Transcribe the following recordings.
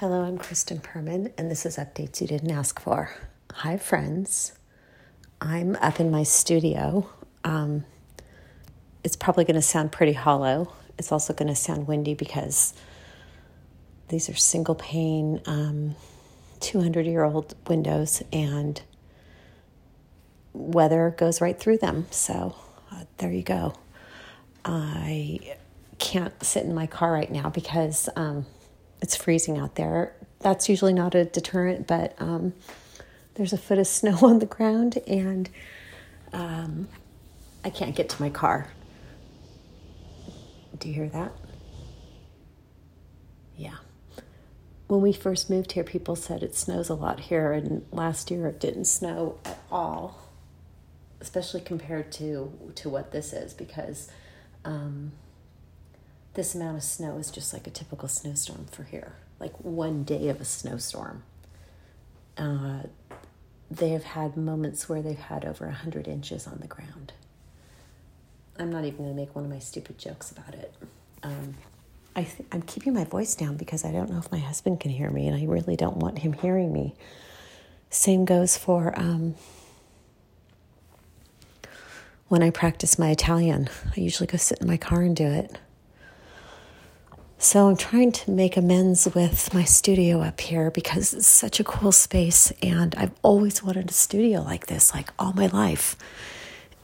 Hello, I'm Kristen Perman, and this is Updates You Didn't Ask For. Hi, friends. I'm up in my studio. Um, it's probably going to sound pretty hollow. It's also going to sound windy because these are single pane, um, 200 year old windows, and weather goes right through them. So uh, there you go. I can't sit in my car right now because. Um, it's freezing out there. That's usually not a deterrent, but um, there's a foot of snow on the ground and um, I can't get to my car. Do you hear that? Yeah. When we first moved here, people said it snows a lot here, and last year it didn't snow at all, especially compared to to what this is, because um, this amount of snow is just like a typical snowstorm for here, like one day of a snowstorm. Uh, they have had moments where they've had over 100 inches on the ground. I'm not even going to make one of my stupid jokes about it. Um, I th- I'm keeping my voice down because I don't know if my husband can hear me, and I really don't want him hearing me. Same goes for um, when I practice my Italian. I usually go sit in my car and do it. So I'm trying to make amends with my studio up here because it's such a cool space and I've always wanted a studio like this like all my life.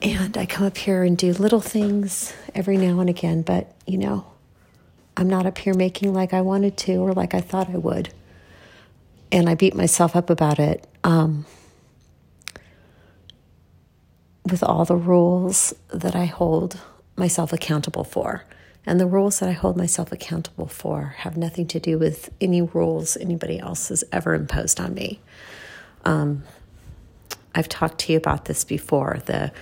And I come up here and do little things every now and again, but you know, I'm not up here making like I wanted to or like I thought I would. And I beat myself up about it. Um, with all the rules that I hold myself accountable for. And the rules that I hold myself accountable for have nothing to do with any rules anybody else has ever imposed on me. Um, I've talked to you about this before the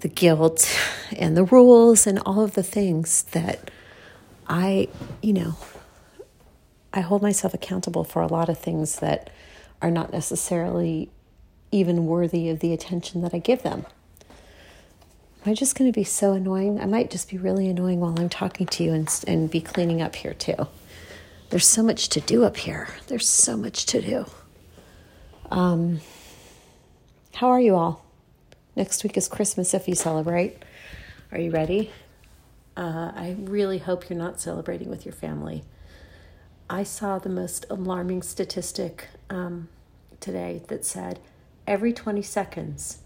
the guilt and the rules and all of the things that I, you know, I hold myself accountable for a lot of things that are not necessarily even worthy of the attention that I give them. Am I just going to be so annoying? I might just be really annoying while I'm talking to you and, and be cleaning up here too. There's so much to do up here. There's so much to do. Um, how are you all? Next week is Christmas if you celebrate. Are you ready? Uh, I really hope you're not celebrating with your family. I saw the most alarming statistic um, today that said every 20 seconds,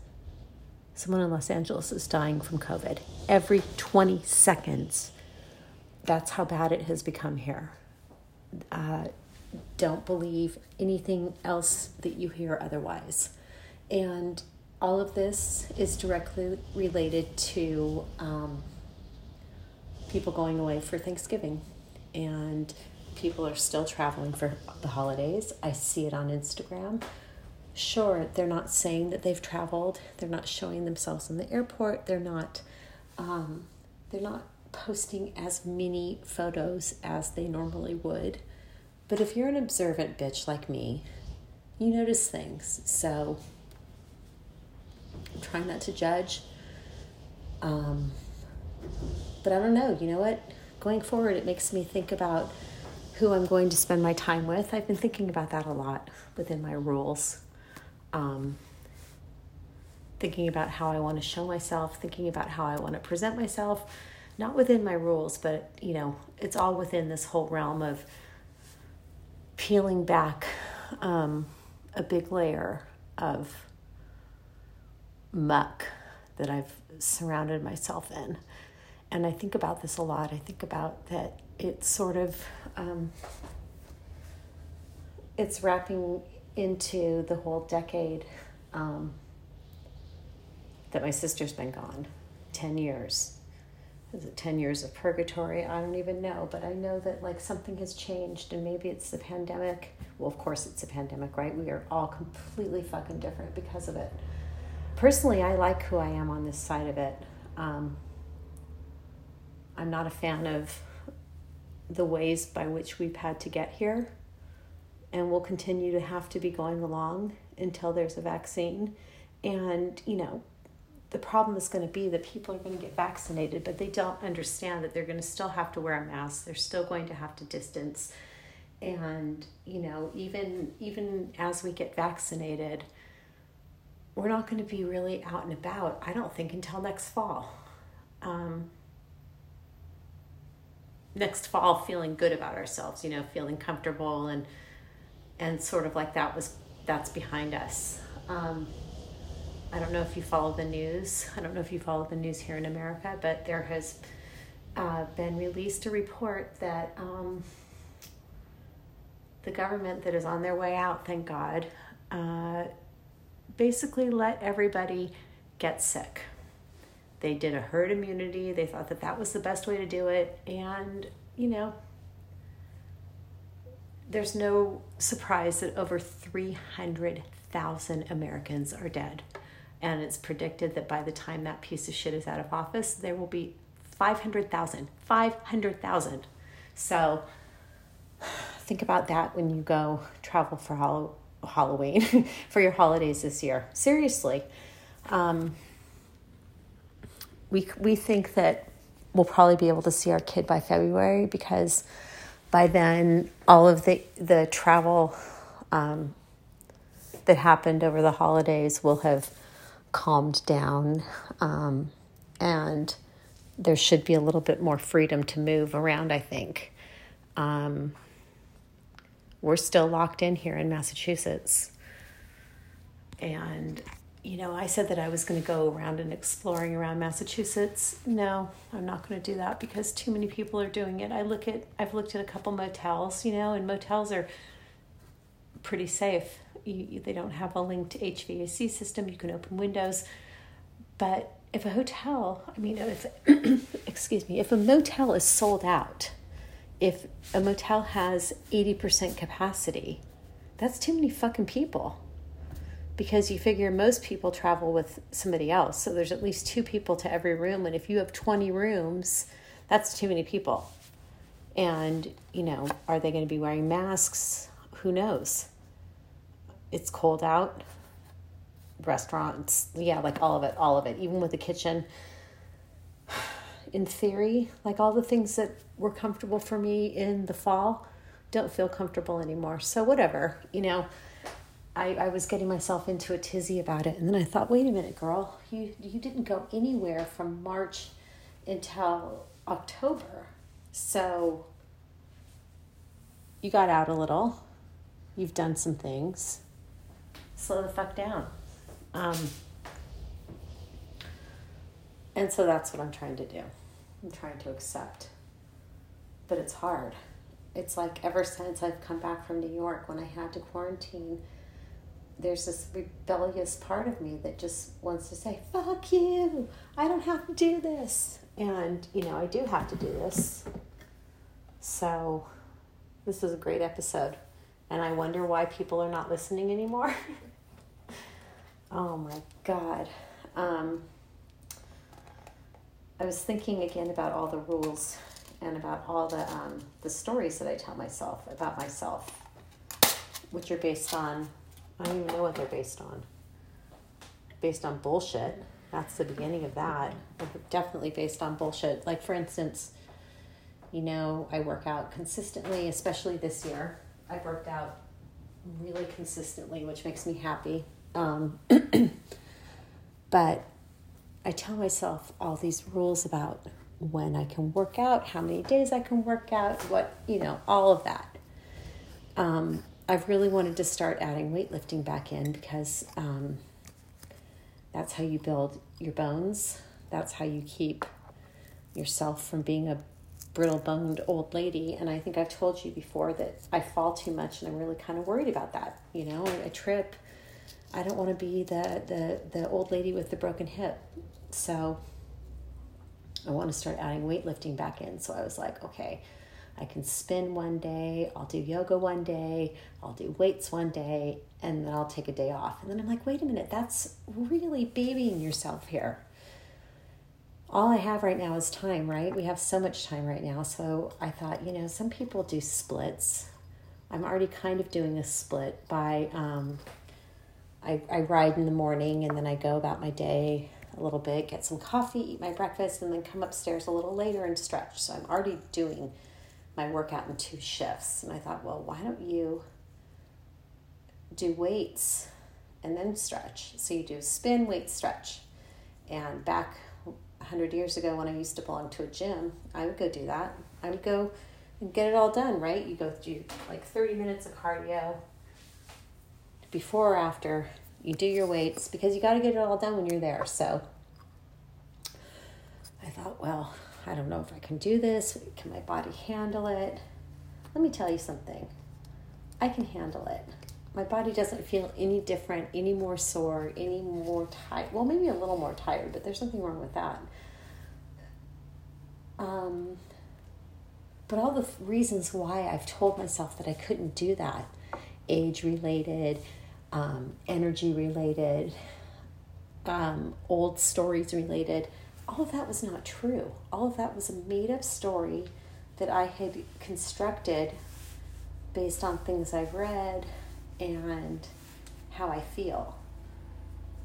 someone in Los Angeles is dying from COVID every 20 seconds. That's how bad it has become here. Uh, don't believe anything else that you hear otherwise. And all of this is directly related to um, people going away for Thanksgiving. And people are still traveling for the holidays. I see it on Instagram sure, they're not saying that they've traveled. They're not showing themselves in the airport. They're not. Um, they're not posting as many photos as they normally would. But if you're an observant bitch like me, you notice things. So I'm trying not to judge. Um, but I don't know. You know what? Going forward, it makes me think about who I'm going to spend my time with. I've been thinking about that a lot within my rules um, thinking about how I want to show myself, thinking about how I want to present myself, not within my rules, but you know, it's all within this whole realm of peeling back um, a big layer of muck that I've surrounded myself in. And I think about this a lot. I think about that it's sort of um, it's wrapping into the whole decade um, that my sister's been gone. 10 years. Is it 10 years of purgatory? I don't even know but i know that like something has changed and maybe it's the pandemic. Well of course it's a pandemic right? We are all completely fucking different because of it. Personally i like who i am on this side of it. Um, i'm not a fan of the ways by which we've had to get here and we'll continue to have to be going along until there's a vaccine. And, you know, the problem is going to be that people are going to get vaccinated, but they don't understand that they're going to still have to wear a mask. They're still going to have to distance. and you know even even as we get vaccinated we're not going to be really out and about i don't think until next fall um, next fall feeling good about ourselves you know feeling comfortable and and sort of like that was that's behind us um, i don't know if you follow the news i don't know if you follow the news here in america but there has uh, been released a report that um, the government that is on their way out, thank God, uh, basically let everybody get sick. They did a herd immunity. They thought that that was the best way to do it. And, you know, there's no surprise that over 300,000 Americans are dead. And it's predicted that by the time that piece of shit is out of office, there will be 500,000. 500,000. So, think about that when you go travel for Halloween for your holidays this year. Seriously, um, we we think that we'll probably be able to see our kid by February because by then all of the the travel um, that happened over the holidays will have calmed down um, and there should be a little bit more freedom to move around i think um, we're still locked in here in Massachusetts. And, you know, I said that I was going to go around and exploring around Massachusetts. No, I'm not going to do that because too many people are doing it. I look at, I've looked at a couple motels, you know, and motels are pretty safe. You, they don't have a linked HVAC system. You can open windows. But if a hotel, I mean, if, excuse me, if a motel is sold out, if a motel has 80% capacity, that's too many fucking people. Because you figure most people travel with somebody else. So there's at least two people to every room. And if you have 20 rooms, that's too many people. And, you know, are they going to be wearing masks? Who knows? It's cold out. Restaurants, yeah, like all of it, all of it, even with the kitchen in theory, like all the things that were comfortable for me in the fall don't feel comfortable anymore. So, whatever, you know, I, I was getting myself into a tizzy about it. And then I thought, wait a minute, girl, you, you didn't go anywhere from March until October. So, you got out a little, you've done some things. Slow the fuck down. Um, and so that's what I'm trying to do. I'm trying to accept. But it's hard. It's like ever since I've come back from New York when I had to quarantine, there's this rebellious part of me that just wants to say, fuck you, I don't have to do this. And, you know, I do have to do this. So, this is a great episode. And I wonder why people are not listening anymore. oh my God. Um, I was thinking again about all the rules and about all the um, the stories that I tell myself about myself, which are based on I don't even know what they're based on. Based on bullshit. That's the beginning of that. Definitely based on bullshit. Like for instance, you know, I work out consistently, especially this year. I've worked out really consistently, which makes me happy. Um, but I tell myself all these rules about when I can work out, how many days I can work out, what, you know, all of that. Um, I've really wanted to start adding weightlifting back in because um, that's how you build your bones. That's how you keep yourself from being a brittle boned old lady. And I think I've told you before that I fall too much and I'm really kind of worried about that. You know, I, I trip. I don't want to be the, the, the old lady with the broken hip. So I want to start adding weightlifting back in. So I was like, okay, I can spin one day, I'll do yoga one day, I'll do weights one day, and then I'll take a day off. And then I'm like, wait a minute, that's really babying yourself here. All I have right now is time, right? We have so much time right now. So I thought, you know, some people do splits. I'm already kind of doing a split by um, I, I ride in the morning and then I go about my day a little bit, get some coffee, eat my breakfast, and then come upstairs a little later and stretch. So I'm already doing my workout in two shifts. And I thought, well, why don't you do weights and then stretch? So you do spin, weight, stretch. And back 100 years ago when I used to belong to a gym, I would go do that. I would go and get it all done, right? You go do like 30 minutes of cardio before or after. You do your weights because you got to get it all done when you're there. So I thought, well, I don't know if I can do this. Can my body handle it? Let me tell you something. I can handle it. My body doesn't feel any different, any more sore, any more tired. Well, maybe a little more tired, but there's nothing wrong with that. Um, but all the reasons why I've told myself that I couldn't do that age related, um, energy related, um, old stories related all of that was not true. All of that was a made up story that I had constructed based on things I've read and how I feel.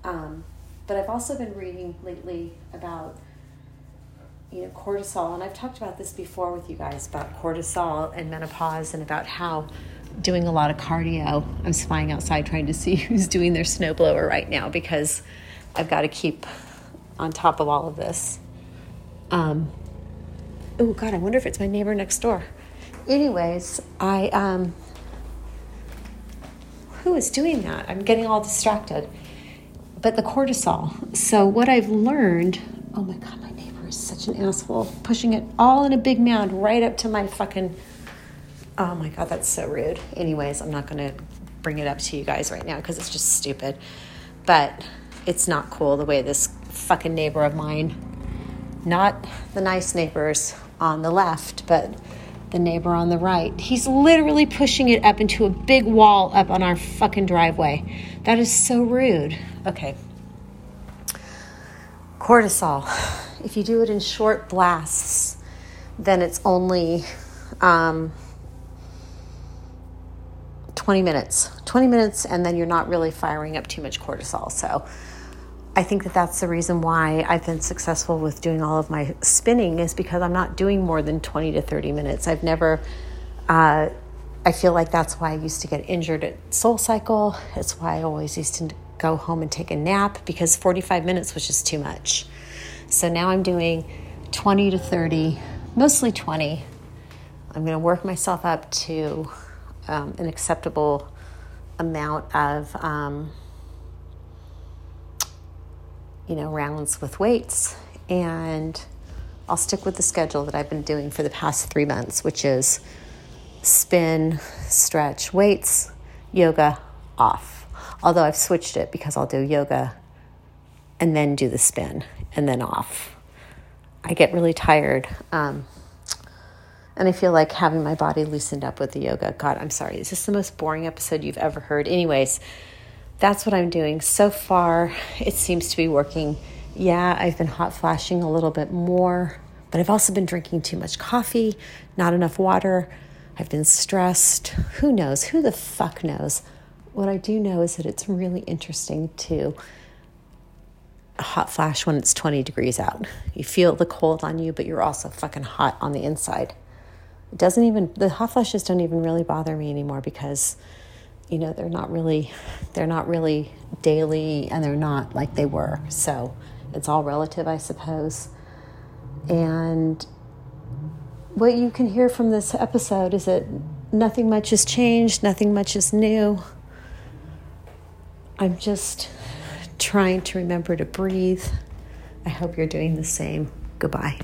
Um, but I've also been reading lately about you know cortisol and I've talked about this before with you guys about cortisol and menopause and about how doing a lot of cardio. I'm spying outside trying to see who's doing their snowblower right now because I've got to keep on top of all of this. Um, oh God, I wonder if it's my neighbor next door. Anyways, I um, who is doing that? I'm getting all distracted. But the cortisol. So what I've learned. Oh my God, my neighbor is such an asshole, pushing it all in a big mound right up to my fucking. Oh my God, that's so rude. Anyways, I'm not to bring it up to you guys right now because it's just stupid. But it's not cool the way this fucking neighbor of mine, not the nice neighbors on the left, but the neighbor on the right. He's literally pushing it up into a big wall up on our fucking driveway. That is so rude. Okay. Cortisol. If you do it in short blasts, then it's only um, 20 minutes. 20 minutes, and then you're not really firing up too much cortisol. So, I think that that's the reason why I've been successful with doing all of my spinning is because I'm not doing more than 20 to 30 minutes. I've never, uh, I feel like that's why I used to get injured at Soul Cycle. It's why I always used to go home and take a nap because 45 minutes was just too much. So now I'm doing 20 to 30, mostly 20. I'm going to work myself up to um, an acceptable amount of. Um, you know, rounds with weights. And I'll stick with the schedule that I've been doing for the past three months, which is spin, stretch, weights, yoga, off. Although I've switched it because I'll do yoga and then do the spin and then off. I get really tired. Um, and I feel like having my body loosened up with the yoga. God, I'm sorry. Is this the most boring episode you've ever heard? Anyways, that's what I'm doing. So far, it seems to be working. Yeah, I've been hot flashing a little bit more, but I've also been drinking too much coffee, not enough water. I've been stressed. Who knows? Who the fuck knows? What I do know is that it's really interesting to hot flash when it's 20 degrees out. You feel the cold on you, but you're also fucking hot on the inside. It doesn't even, the hot flashes don't even really bother me anymore because you know they're not really they're not really daily and they're not like they were. So it's all relative i suppose. And what you can hear from this episode is that nothing much has changed nothing much is new. I'm just trying to remember to breathe. I hope you're doing the same. Goodbye